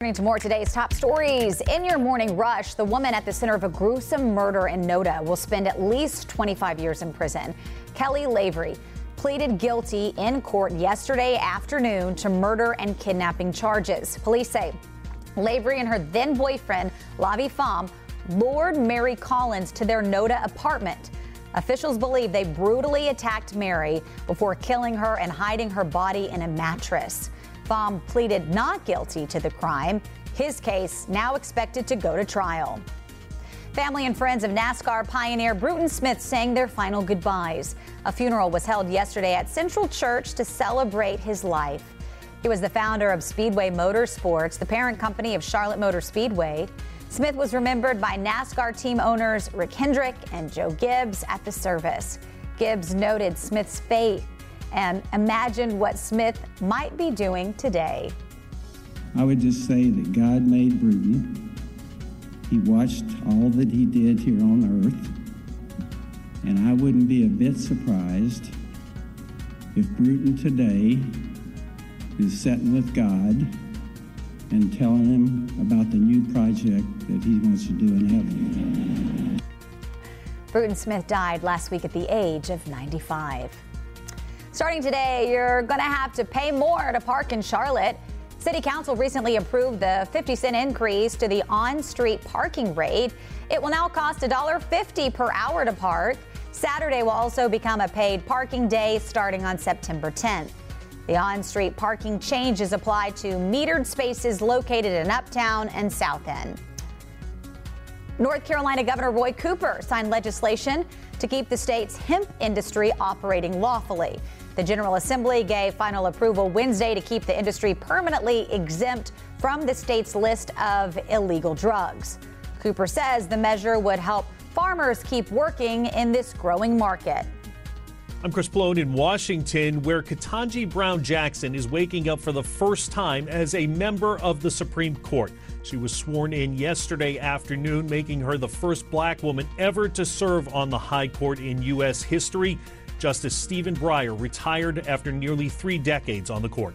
Turning to more today's top stories. In your morning rush, the woman at the center of a gruesome murder in Noda will spend at least 25 years in prison. Kelly Lavery pleaded guilty in court yesterday afternoon to murder and kidnapping charges. Police say Lavery and her then boyfriend, Lavi Pham, lured Mary Collins to their Noda apartment. Officials believe they brutally attacked Mary before killing her and hiding her body in a mattress. Pham pleaded not guilty to the crime. His case now expected to go to trial. Family and friends of NASCAR pioneer Bruton Smith sang their final goodbyes. A funeral was held yesterday at Central Church to celebrate his life. He was the founder of Speedway Motorsports, the parent company of Charlotte Motor Speedway. Smith was remembered by NASCAR team owners Rick Hendrick and Joe Gibbs at the service. Gibbs noted Smith's fate and imagine what Smith might be doing today. I would just say that God made Bruton. He watched all that he did here on earth. And I wouldn't be a bit surprised if Bruton today is sitting with God and telling him about the new project that he wants to do in heaven. Bruton Smith died last week at the age of 95. Starting today, you're going to have to pay more to park in Charlotte. City Council recently approved the 50 cent increase to the on street parking rate. It will now cost $1.50 per hour to park. Saturday will also become a paid parking day starting on September 10th. The on street parking change is applied to metered spaces located in Uptown and South End. North Carolina Governor Roy Cooper signed legislation to keep the state's hemp industry operating lawfully. The General Assembly gave final approval Wednesday to keep the industry permanently exempt from the state's list of illegal drugs. Cooper says the measure would help farmers keep working in this growing market. I'm Chris Plone in Washington, where Ketanji Brown Jackson is waking up for the first time as a member of the Supreme Court. She was sworn in yesterday afternoon, making her the first black woman ever to serve on the High Court in U.S. history. Justice Stephen Breyer retired after nearly three decades on the court.